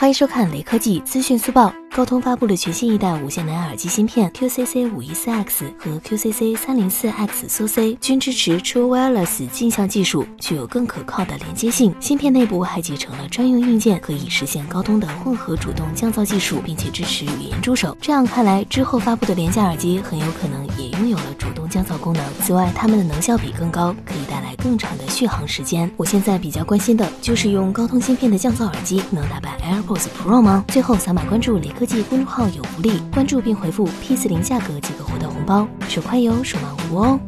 欢迎收看雷科技资讯速报。高通发布了全新一代无线蓝牙耳机芯片 QCC 五一四 X 和 QCC 三零四 X SO C，均支持 True Wireless 镜像技术，具有更可靠的连接性。芯片内部还集成了专用硬件，可以实现高通的混合主动降噪技术，并且支持语音助手。这样看来，之后发布的廉价耳机很有可能也拥有了主动降噪功能。此外，它们的能效比更高，可以更长的续航时间。我现在比较关心的就是用高通芯片的降噪耳机能打败 AirPods Pro 吗？最后扫码关注雷科。技公众号有福利，关注并回复 P 四零价格即可获得红包，手快有，手慢无哦。